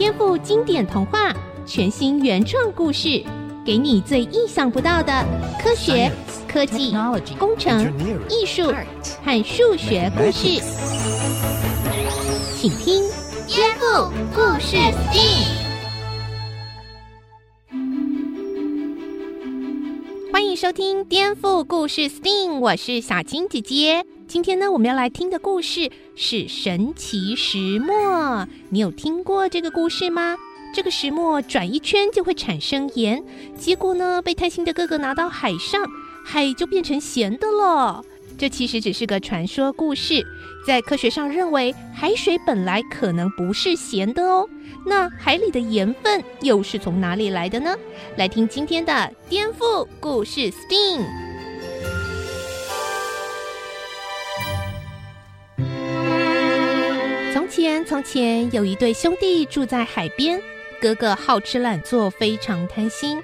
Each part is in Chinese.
颠覆经典童话，全新原创故事，给你最意想不到的科学、科技、工程、艺术和数学故事，请听《颠覆故事 STEAM》。收听《颠覆故事 STEAM》，我是小金姐姐。今天呢，我们要来听的故事是神奇石墨。你有听过这个故事吗？这个石墨转一圈就会产生盐，结果呢，被贪心的哥哥拿到海上，海就变成咸的了。这其实只是个传说故事，在科学上认为海水本来可能不是咸的哦。那海里的盐分又是从哪里来的呢？来听今天的颠覆故事 STEAM。从前，从前有一对兄弟住在海边。哥哥好吃懒做，非常贪心；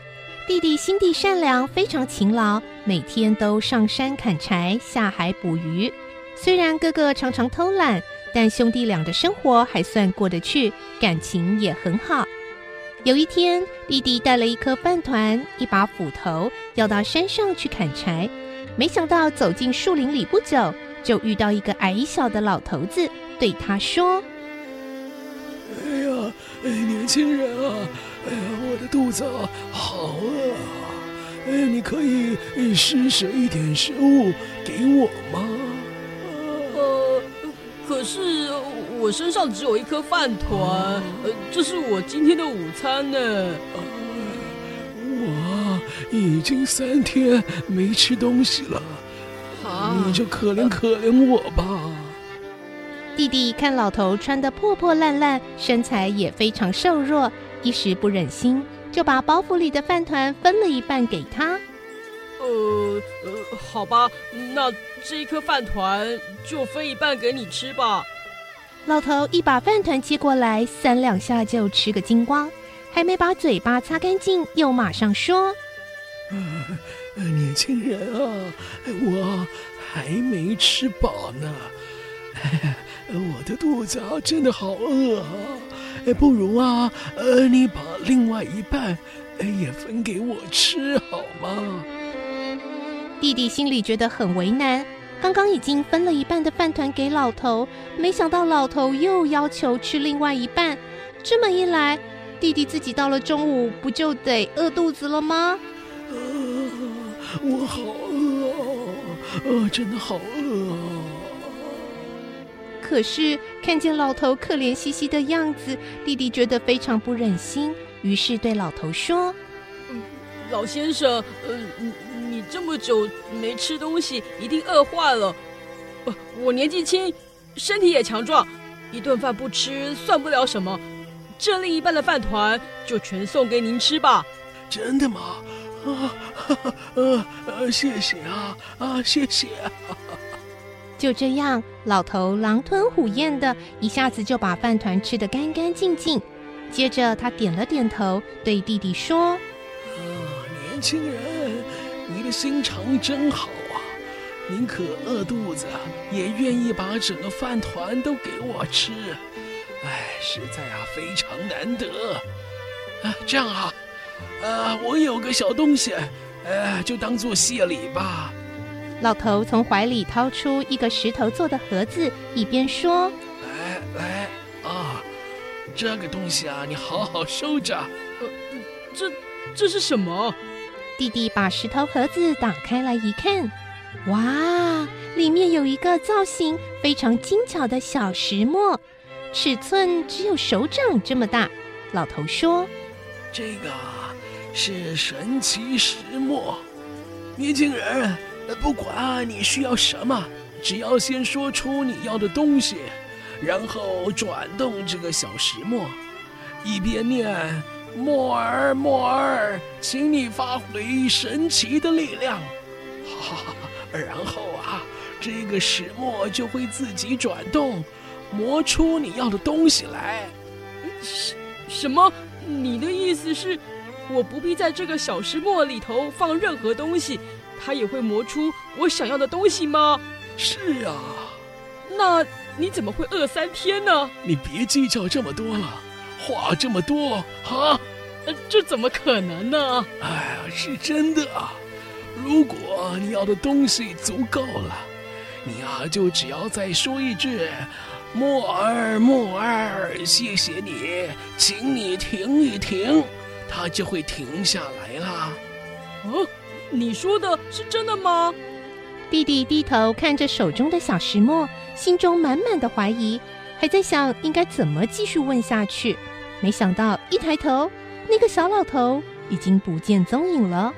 弟弟心地善良，非常勤劳，每天都上山砍柴，下海捕鱼。虽然哥哥常常偷懒，但兄弟俩的生活还算过得去，感情也很好。有一天，弟弟带了一颗饭团、一把斧头，要到山上去砍柴。没想到走进树林里不久，就遇到一个矮小的老头子。对他说：“哎呀，哎，年轻人啊，哎呀，我的肚子啊，好饿啊！哎，你可以施舍一点食物给我吗？”呃，可是我身上只有一颗饭团，呃，这是我今天的午餐呢。呃，我已经三天没吃东西了，啊，你就可怜可怜我吧。弟弟看老头穿得破破烂烂，身材也非常瘦弱，一时不忍心，就把包袱里的饭团分了一半给他。呃呃，好吧，那这一颗饭团就分一半给你吃吧。老头一把饭团接过来，三两下就吃个精光，还没把嘴巴擦干净，又马上说：“呃，年轻人啊，我还没吃饱呢。”我的肚子啊，真的好饿啊！哎，不如啊，呃，你把另外一半，哎，也分给我吃好吗？弟弟心里觉得很为难，刚刚已经分了一半的饭团给老头，没想到老头又要求吃另外一半，这么一来，弟弟自己到了中午不就得饿肚子了吗？呃，我好饿哦，呃，真的好饿啊！可是看见老头可怜兮兮的样子，弟弟觉得非常不忍心，于是对老头说：“老先生，呃，你你这么久没吃东西，一定饿坏了。我年纪轻，身体也强壮，一顿饭不吃算不了什么。这另一半的饭团就全送给您吃吧。”真的吗？啊，呃呃，谢谢啊，啊，谢谢啊。就这样，老头狼吞虎咽的，一下子就把饭团吃得干干净净。接着，他点了点头，对弟弟说：“啊，年轻人，你的心肠真好啊！宁可饿肚子，也愿意把整个饭团都给我吃。哎，实在啊，非常难得。啊，这样啊，呃，我有个小东西，呃，就当做谢礼吧。”老头从怀里掏出一个石头做的盒子，一边说：“来来啊，这个东西啊，你好好收着。呃，这这是什么？”弟弟把石头盒子打开来一看，哇，里面有一个造型非常精巧的小石磨，尺寸只有手掌这么大。老头说：“这个是神奇石磨，年轻人。”不管你需要什么，只要先说出你要的东西，然后转动这个小石磨，一边念“磨儿磨儿，请你发挥神奇的力量”，哈哈，然后啊，这个石磨就会自己转动，磨出你要的东西来。什什么？你的意思是，我不必在这个小石磨里头放任何东西？它也会磨出我想要的东西吗？是啊，那你怎么会饿三天呢？你别计较这么多了，话这么多啊？这怎么可能呢？哎呀，是真的啊！如果你要的东西足够了，你啊就只要再说一句“莫儿，莫儿，谢谢你，请你停一停”，它就会停下来啦。哦，你说的是真的吗？弟弟低头看着手中的小石磨，心中满满的怀疑，还在想应该怎么继续问下去。没想到一抬头，那个小老头已经不见踪影了。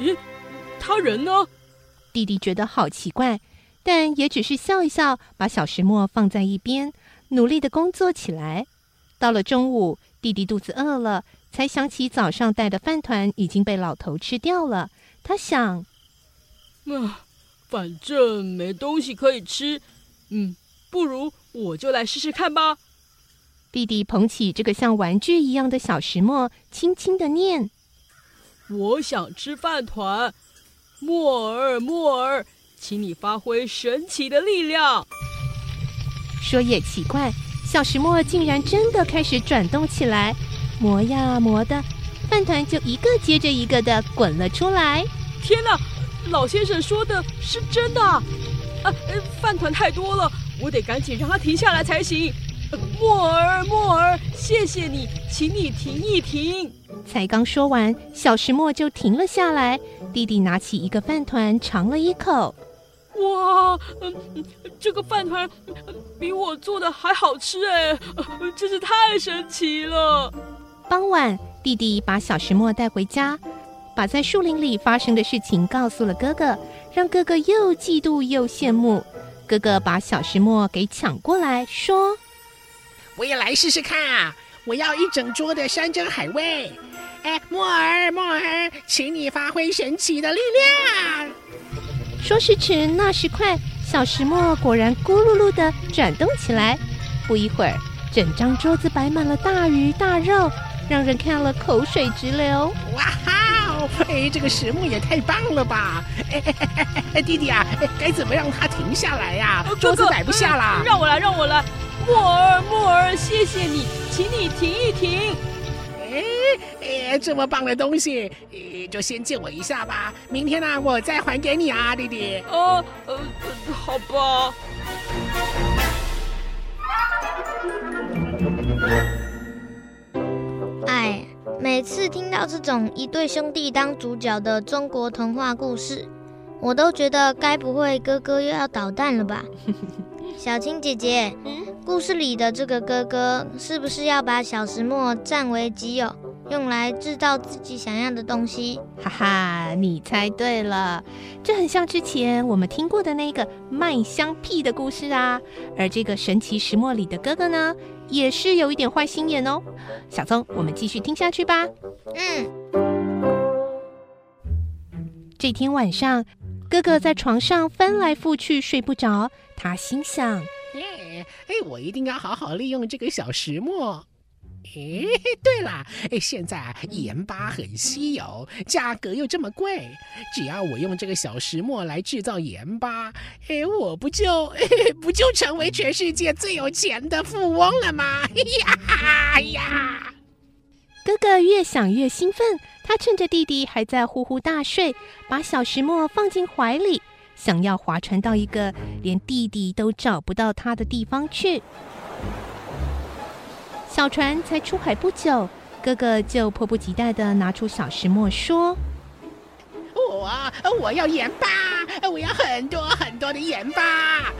咦，他人呢？弟弟觉得好奇怪，但也只是笑一笑，把小石磨放在一边，努力的工作起来。到了中午，弟弟肚子饿了，才想起早上带的饭团已经被老头吃掉了。他想，啊。反正没东西可以吃，嗯，不如我就来试试看吧。弟弟捧起这个像玩具一样的小石磨，轻轻的念：“我想吃饭团，磨儿磨儿，请你发挥神奇的力量。”说也奇怪，小石磨竟然真的开始转动起来，磨呀磨的，饭团就一个接着一个的滚了出来。天哪！老先生说的是真的啊！啊，饭团太多了，我得赶紧让它停下来才行。墨儿，墨儿，谢谢你，请你停一停。才刚说完，小石磨就停了下来。弟弟拿起一个饭团尝了一口，哇，嗯，这个饭团比我做的还好吃哎，真是太神奇了。傍晚，弟弟把小石磨带回家。把在树林里发生的事情告诉了哥哥，让哥哥又嫉妒又羡慕。哥哥把小石磨给抢过来，说：“我也来试试看啊！我要一整桌的山珍海味。哎，磨儿，磨儿，请你发挥神奇的力量。”说时迟，那时快，小石磨果然咕噜噜的转动起来。不一会儿，整张桌子摆满了大鱼大肉，让人看了口水直流。哇哈！哎，这个石木也太棒了吧！哎哎哎，弟弟啊，该怎么让它停下来呀？桌子摆不下啦！让我来，让我来！木儿，木儿，谢谢你，请你停一停。哎哎，这么棒的东西，哎，就先借我一下吧。明天呢，啊，我再还给你啊，弟弟。哦，呃，好吧。每次听到这种一对兄弟当主角的中国童话故事，我都觉得该不会哥哥又要捣蛋了吧？小青姐姐，故事里的这个哥哥是不是要把小石墨占为己有，用来制造自己想要的东西？哈哈，你猜对了，这很像之前我们听过的那个卖香屁的故事啊。而这个神奇石磨里的哥哥呢？也是有一点坏心眼哦，小聪，我们继续听下去吧。嗯。这天晚上，哥哥在床上翻来覆去睡不着，他心想：耶哎，我一定要好好利用这个小石磨。哎，对了，哎，现在，盐巴很稀有，价格又这么贵，只要我用这个小石磨来制造盐巴，哎，我不就不就成为全世界最有钱的富翁了吗？呀 呀！哥哥越想越兴奋，他趁着弟弟还在呼呼大睡，把小石磨放进怀里，想要划船到一个连弟弟都找不到他的地方去。小船才出海不久，哥哥就迫不及待的拿出小石磨说：“我我要盐巴，我要很多很多的盐巴。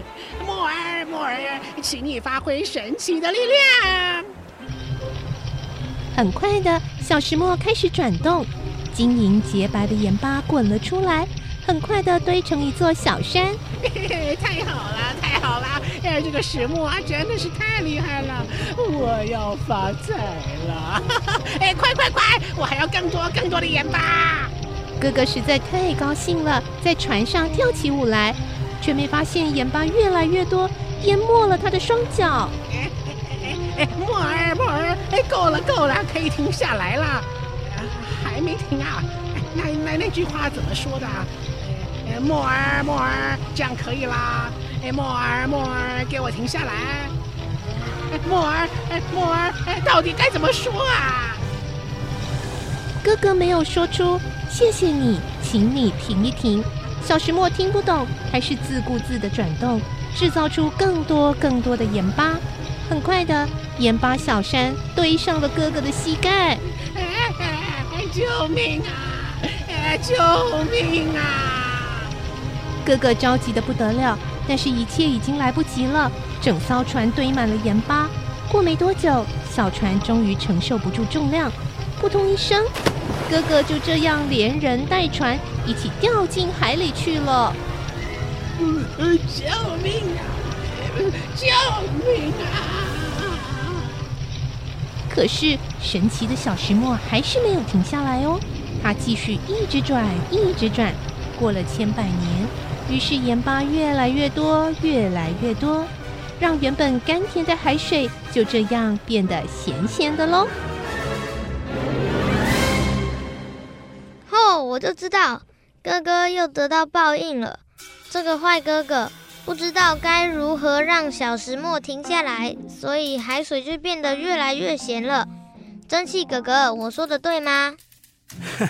莫儿莫儿，请你发挥神奇的力量。”很快的，小石磨开始转动，晶莹洁白的盐巴滚了出来，很快的堆成一座小山。太好了，太好了！哎，这个石磨啊，真的是太厉害了！我要发财了！哎，快快快，我还要更多更多的盐巴！哥哥实在太高兴了，在船上跳起舞来，却没发现盐巴越来越多，淹没了他的双脚。哎哎哎，磨儿磨儿，哎，够了够了，可以停下来了。啊，还没停啊？那那那句话怎么说的？磨儿磨儿，这样可以啦！哎，磨儿磨儿，给我停下来！墨儿，墨儿，到底该怎么说啊？哥哥没有说出谢谢你，请你停一停。小石墨听不懂，还是自顾自的转动，制造出更多更多的盐巴。很快的，盐巴小山堆上了哥哥的膝盖。救命啊！救命啊！哥哥着急的不得了，但是一切已经来不及了。整艘船堆满了盐巴，过没多久，小船终于承受不住重量，扑通一声。哥哥就这样连人带船一起掉进海里去了。救命啊！救命啊！可是神奇的小石墨还是没有停下来哦，它继续一直转，一直转。过了千百年，于是盐巴越来越多，越来越多，让原本甘甜的海水就这样变得咸咸的喽。我就知道哥哥又得到报应了。这个坏哥哥不知道该如何让小石墨停下来，所以海水就变得越来越咸了。蒸汽哥哥，我说的对吗？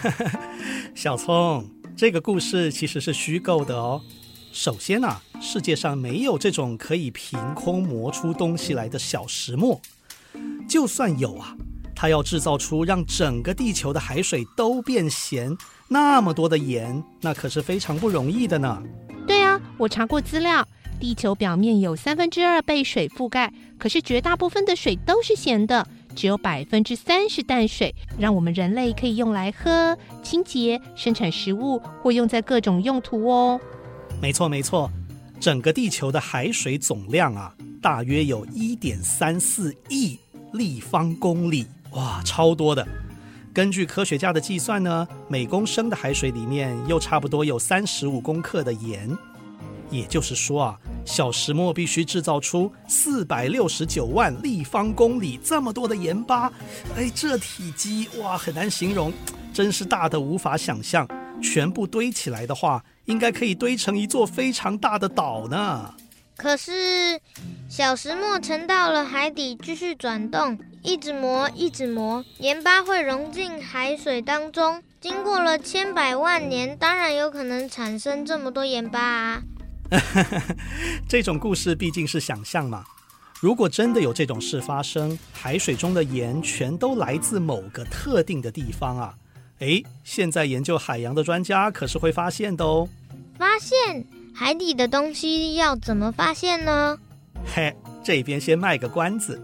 小聪，这个故事其实是虚构的哦。首先啊，世界上没有这种可以凭空磨出东西来的小石墨。就算有啊，它要制造出让整个地球的海水都变咸。那么多的盐，那可是非常不容易的呢。对啊，我查过资料，地球表面有三分之二被水覆盖，可是绝大部分的水都是咸的，只有百分之三是淡水，让我们人类可以用来喝、清洁、生产食物或用在各种用途哦。没错没错，整个地球的海水总量啊，大约有一点三四亿立方公里，哇，超多的。根据科学家的计算呢，每公升的海水里面又差不多有三十五公克的盐，也就是说啊，小石墨必须制造出四百六十九万立方公里这么多的盐巴，哎，这体积哇，很难形容，真是大的无法想象。全部堆起来的话，应该可以堆成一座非常大的岛呢。可是，小石墨沉到了海底，继续转动。一直磨，一直磨，盐巴会融进海水当中。经过了千百万年，当然有可能产生这么多盐巴啊。这种故事毕竟是想象嘛。如果真的有这种事发生，海水中的盐全都来自某个特定的地方啊，诶，现在研究海洋的专家可是会发现的哦。发现海底的东西要怎么发现呢？嘿，这边先卖个关子。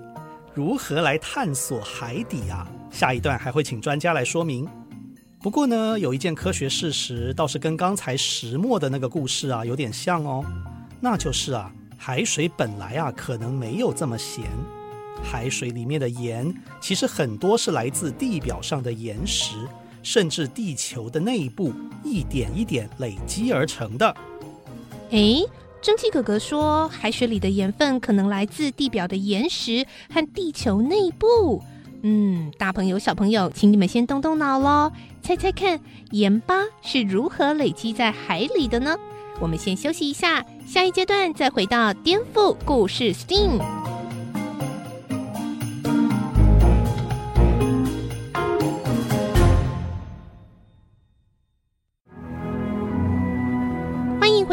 如何来探索海底啊？下一段还会请专家来说明。不过呢，有一件科学事实倒是跟刚才石墨的那个故事啊有点像哦，那就是啊，海水本来啊可能没有这么咸，海水里面的盐其实很多是来自地表上的岩石，甚至地球的内部一点一点累积而成的。诶。蒸汽哥哥说，海水里的盐分可能来自地表的岩石和地球内部。嗯，大朋友、小朋友，请你们先动动脑喽，猜猜看，盐巴是如何累积在海里的呢？我们先休息一下，下一阶段再回到颠覆故事 STEAM。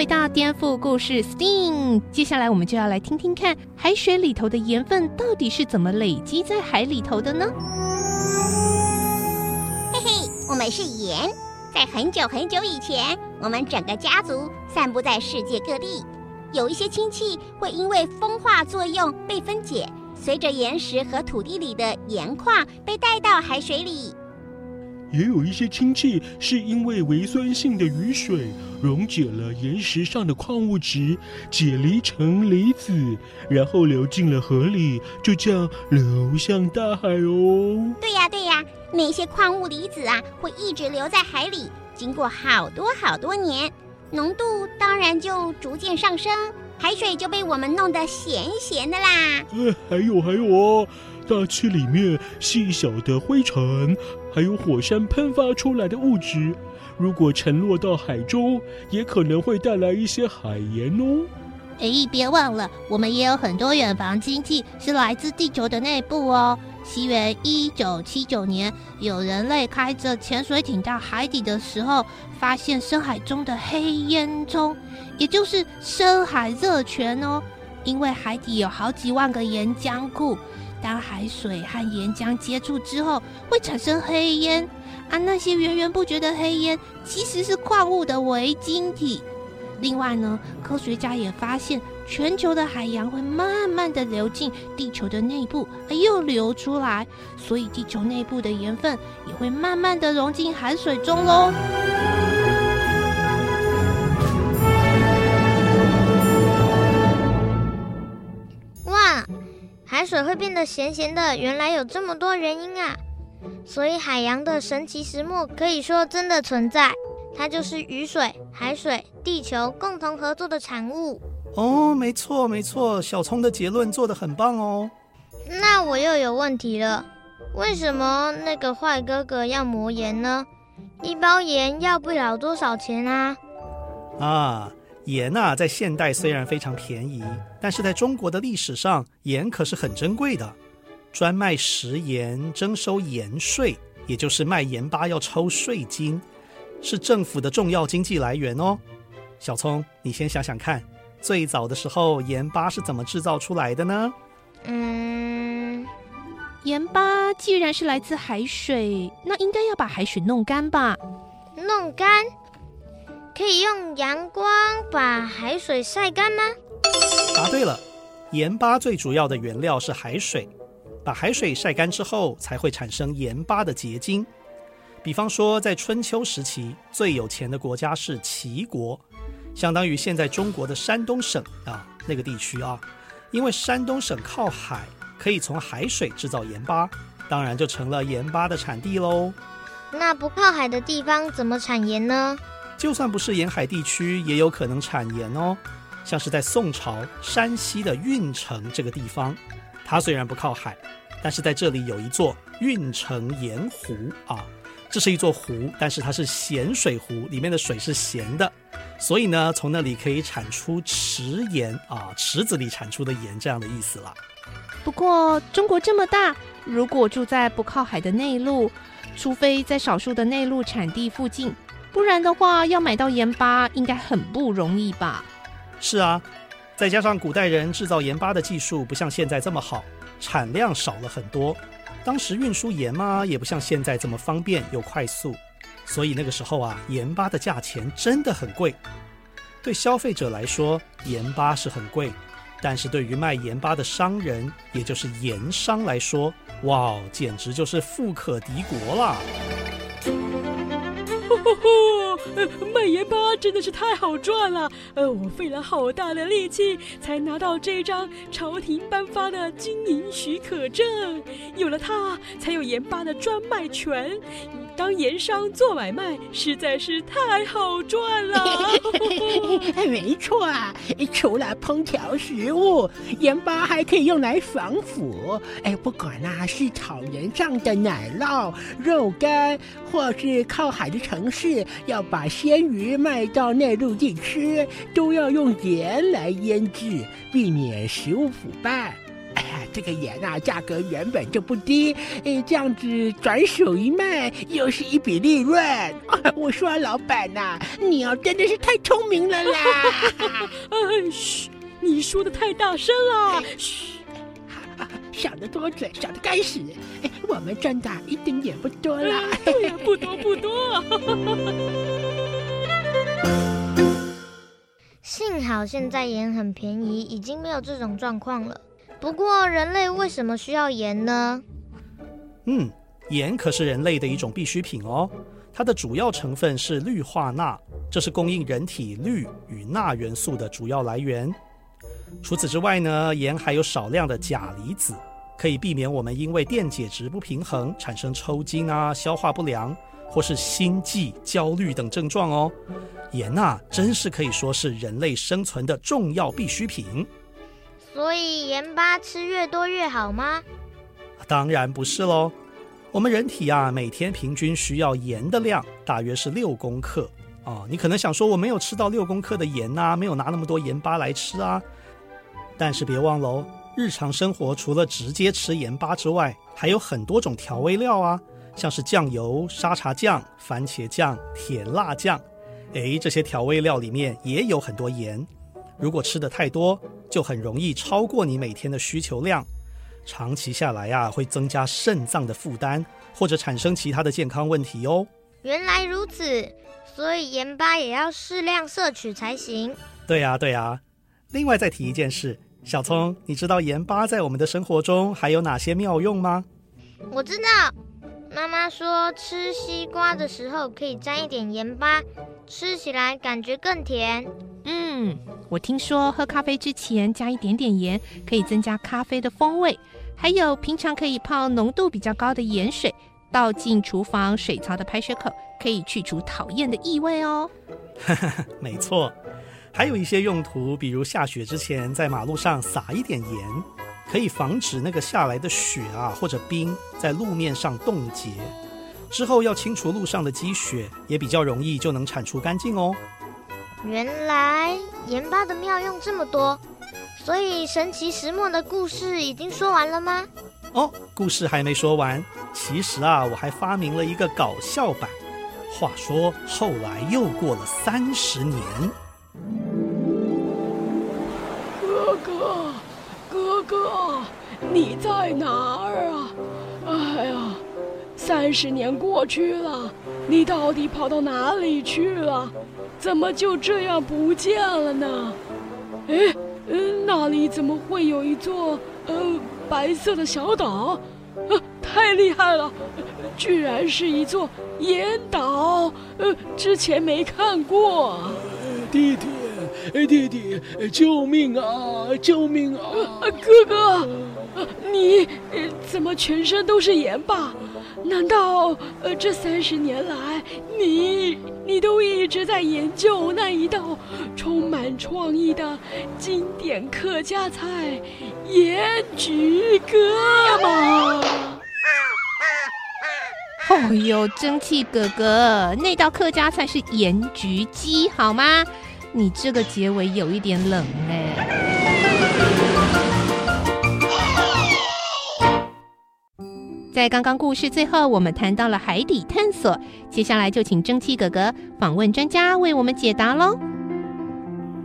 回到颠覆故事，STEAM。接下来我们就要来听听看，海水里头的盐分到底是怎么累积在海里头的呢？嘿嘿，我们是盐。在很久很久以前，我们整个家族散布在世界各地。有一些亲戚会因为风化作用被分解，随着岩石和土地里的盐矿被带到海水里。也有一些氢气是因为微酸性的雨水溶解了岩石上的矿物质，解离成离子，然后流进了河里，就这样流向大海哦。对呀，对呀，那些矿物离子啊，会一直留在海里，经过好多好多年，浓度当然就逐渐上升，海水就被我们弄得咸咸的啦。呃，还有还有哦。大气里面细小的灰尘，还有火山喷发出来的物质，如果沉落到海中，也可能会带来一些海盐哦。哎，别忘了，我们也有很多远房亲戚是来自地球的内部哦。西元一九七九年，有人类开着潜水艇到海底的时候，发现深海中的黑烟囱，也就是深海热泉哦。因为海底有好几万个岩浆库，当海水和岩浆接触之后，会产生黑烟。啊，那些源源不绝的黑烟，其实是矿物的微晶体。另外呢，科学家也发现，全球的海洋会慢慢的流进地球的内部，又流出来，所以地球内部的盐分也会慢慢的融进海水中喽。海水会变得咸咸的，原来有这么多原因啊！所以海洋的神奇石墨可以说真的存在。它就是雨水、海水、地球共同合作的产物。哦，没错没错，小聪的结论做得很棒哦。那我又有问题了，为什么那个坏哥哥要磨盐呢？一包盐要不了多少钱啊？啊，盐啊，在现代虽然非常便宜，但是在中国的历史上，盐可是很珍贵的。专卖食盐征收盐税，也就是卖盐巴要抽税金。是政府的重要经济来源哦，小聪，你先想想看，最早的时候盐巴是怎么制造出来的呢？嗯，盐巴既然是来自海水，那应该要把海水弄干吧？弄干？可以用阳光把海水晒干吗？答对了，盐巴最主要的原料是海水，把海水晒干之后才会产生盐巴的结晶。比方说，在春秋时期，最有钱的国家是齐国，相当于现在中国的山东省啊那个地区啊。因为山东省靠海，可以从海水制造盐巴，当然就成了盐巴的产地喽。那不靠海的地方怎么产盐呢？就算不是沿海地区，也有可能产盐哦。像是在宋朝山西的运城这个地方，它虽然不靠海，但是在这里有一座运城盐湖啊。这是一座湖，但是它是咸水湖，里面的水是咸的，所以呢，从那里可以产出池盐啊，池子里产出的盐这样的意思了。不过中国这么大，如果住在不靠海的内陆，除非在少数的内陆产地附近，不然的话，要买到盐巴应该很不容易吧？是啊，再加上古代人制造盐巴的技术不像现在这么好，产量少了很多。当时运输盐嘛，也不像现在这么方便又快速，所以那个时候啊，盐巴的价钱真的很贵。对消费者来说，盐巴是很贵，但是对于卖盐巴的商人，也就是盐商来说，哇，简直就是富可敌国啦！卖盐巴真的是太好赚了，呃，我费了好大的力气才拿到这张朝廷颁发的经营许可证，有了它，才有盐巴的专卖权。当盐商做买卖实在是太好赚了。没错啊，除了烹调食物，盐巴还可以用来防腐。哎，不管那是草原上的奶酪、肉干，或是靠海的城市要把鲜鱼卖到内陆地区，都要用盐来腌制，避免食物腐败。这个盐啊，价格原本就不低，哎，这样子转手一卖，又是一笔利润。啊、我说，老板呐、啊，你要、啊、真的是太聪明了啦！哎，嘘，你说的太大声了。嘘，少得多嘴，少得该死。哎，我们赚的一点也不多啦。对呀，不多不多。幸好现在盐很便宜，已经没有这种状况了。不过，人类为什么需要盐呢？嗯，盐可是人类的一种必需品哦。它的主要成分是氯化钠，这是供应人体氯与钠元素的主要来源。除此之外呢，盐还有少量的钾离子，可以避免我们因为电解质不平衡产生抽筋啊、消化不良或是心悸、焦虑等症状哦。盐啊，真是可以说是人类生存的重要必需品。所以盐巴吃越多越好吗？当然不是喽。我们人体啊，每天平均需要盐的量大约是六公克，哦，你可能想说我没有吃到六公克的盐呐、没有拿那么多盐巴来吃啊。但是别忘了，日常生活除了直接吃盐巴之外，还有很多种调味料啊，像是酱油、沙茶酱、番茄酱、甜辣酱，诶，这些调味料里面也有很多盐。如果吃得太多，就很容易超过你每天的需求量，长期下来呀，会增加肾脏的负担，或者产生其他的健康问题哦。原来如此，所以盐巴也要适量摄取才行。对呀，对呀。另外再提一件事，小聪，你知道盐巴在我们的生活中还有哪些妙用吗？我知道，妈妈说吃西瓜的时候可以沾一点盐巴，吃起来感觉更甜。嗯，我听说喝咖啡之前加一点点盐，可以增加咖啡的风味。还有，平常可以泡浓度比较高的盐水。倒进厨房水槽的排水口，可以去除讨厌的异味哦。没错，还有一些用途，比如下雪之前在马路上撒一点盐，可以防止那个下来的雪啊或者冰在路面上冻结。之后要清除路上的积雪，也比较容易就能铲除干净哦。原来盐巴的妙用这么多，所以神奇石磨的故事已经说完了吗？哦，故事还没说完。其实啊，我还发明了一个搞笑版。话说后来又过了三十年，哥哥，哥哥，你在哪儿啊？哎呀，三十年过去了，你到底跑到哪里去了？怎么就这样不见了呢？哎，嗯，那里怎么会有一座呃？白色的小岛，呃，太厉害了，居然是一座岩岛，呃，之前没看过。弟弟，弟弟，救命啊！救命啊！哥哥，你怎么全身都是盐巴？难道呃，这三十年来，你你都一直在研究那一道充满创意的经典客家菜——盐焗鸽吗？哦呦，蒸汽哥哥，那道客家菜是盐焗鸡，好吗？你这个结尾有一点冷哎。在刚刚故事最后，我们谈到了海底探索，接下来就请蒸汽哥哥访问专家为我们解答喽。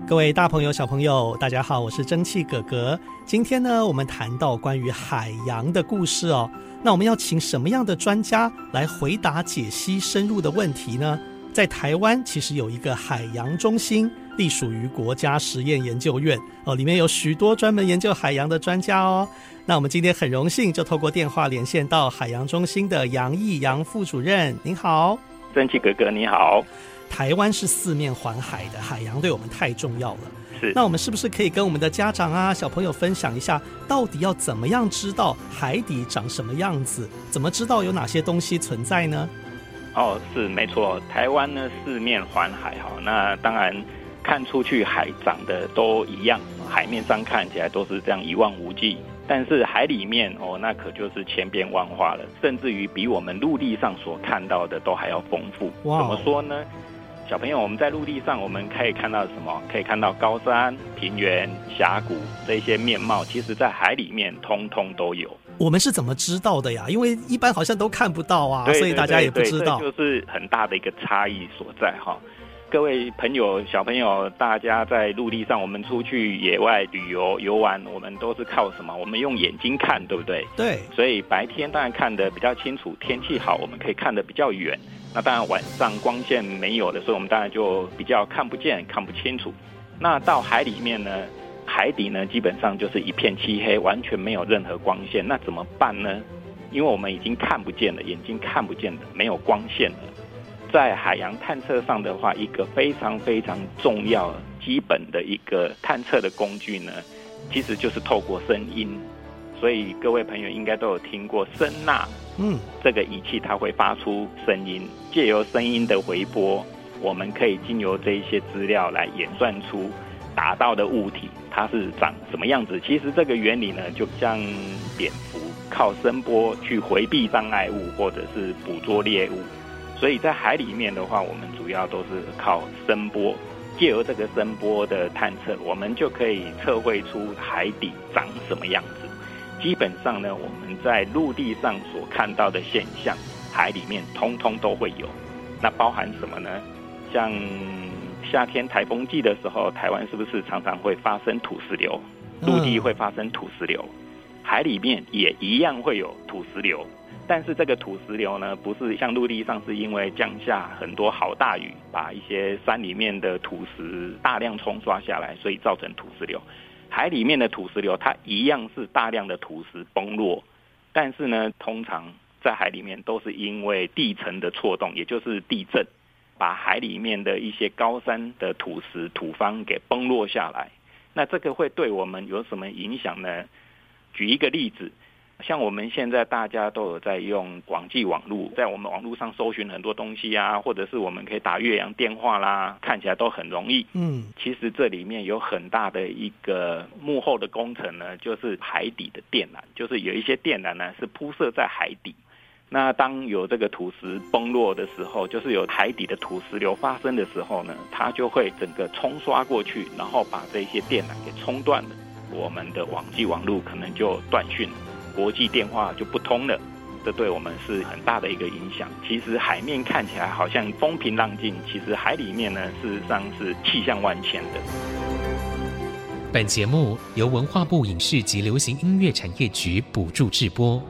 各位大朋友、小朋友，大家好，我是蒸汽哥哥。今天呢，我们谈到关于海洋的故事哦。那我们要请什么样的专家来回答、解析深入的问题呢？在台湾，其实有一个海洋中心，隶属于国家实验研究院哦，里面有许多专门研究海洋的专家哦。那我们今天很荣幸，就透过电话连线到海洋中心的杨毅杨副主任。您好，蒸汽哥哥，你好。台湾是四面环海的，海洋对我们太重要了。是。那我们是不是可以跟我们的家长啊、小朋友分享一下，到底要怎么样知道海底长什么样子？怎么知道有哪些东西存在呢？哦，是没错，台湾呢四面环海哈，那当然看出去海长得都一样，海面上看起来都是这样一望无际。但是海里面哦，那可就是千变万化了，甚至于比我们陆地上所看到的都还要丰富。怎么说呢？小朋友，我们在陆地上我们可以看到什么？可以看到高山、平原、峡谷这些面貌，其实在海里面通通都有。我们是怎么知道的呀？因为一般好像都看不到啊，所以大家也不知道。这就是很大的一个差异所在哈。各位朋友、小朋友，大家在陆地上，我们出去野外旅游、游玩，我们都是靠什么？我们用眼睛看，对不对？对。所以白天当然看得比较清楚，天气好，我们可以看得比较远。那当然晚上光线没有的所以，我们当然就比较看不见、看不清楚。那到海里面呢？海底呢，基本上就是一片漆黑，完全没有任何光线。那怎么办呢？因为我们已经看不见了，眼睛看不见的，没有光线了。在海洋探测上的话，一个非常非常重要、基本的一个探测的工具呢，其实就是透过声音。所以各位朋友应该都有听过声呐，嗯，这个仪器它会发出声音，借由声音的回波，我们可以经由这一些资料来演算出打到的物体它是长什么样子。其实这个原理呢，就像蝙蝠靠声波去回避障碍物或者是捕捉猎物。所以在海里面的话，我们主要都是靠声波，借由这个声波的探测，我们就可以测绘出海底长什么样子。基本上呢，我们在陆地上所看到的现象，海里面通通都会有。那包含什么呢？像夏天台风季的时候，台湾是不是常常会发生土石流？陆地会发生土石流，海里面也一样会有土石流。但是这个土石流呢，不是像陆地上是因为降下很多好大雨，把一些山里面的土石大量冲刷下来，所以造成土石流。海里面的土石流，它一样是大量的土石崩落，但是呢，通常在海里面都是因为地层的错动，也就是地震，把海里面的一些高山的土石土方给崩落下来。那这个会对我们有什么影响呢？举一个例子。像我们现在大家都有在用广际网路，在我们网路上搜寻很多东西啊，或者是我们可以打越洋电话啦，看起来都很容易。嗯，其实这里面有很大的一个幕后的工程呢，就是海底的电缆，就是有一些电缆呢是铺设在海底。那当有这个土石崩落的时候，就是有海底的土石流发生的时候呢，它就会整个冲刷过去，然后把这些电缆给冲断了，我们的网际网路可能就断讯了。国际电话就不通了，这对我们是很大的一个影响。其实海面看起来好像风平浪静，其实海里面呢，事实上是气象万千的。本节目由文化部影视及流行音乐产业局补助制播。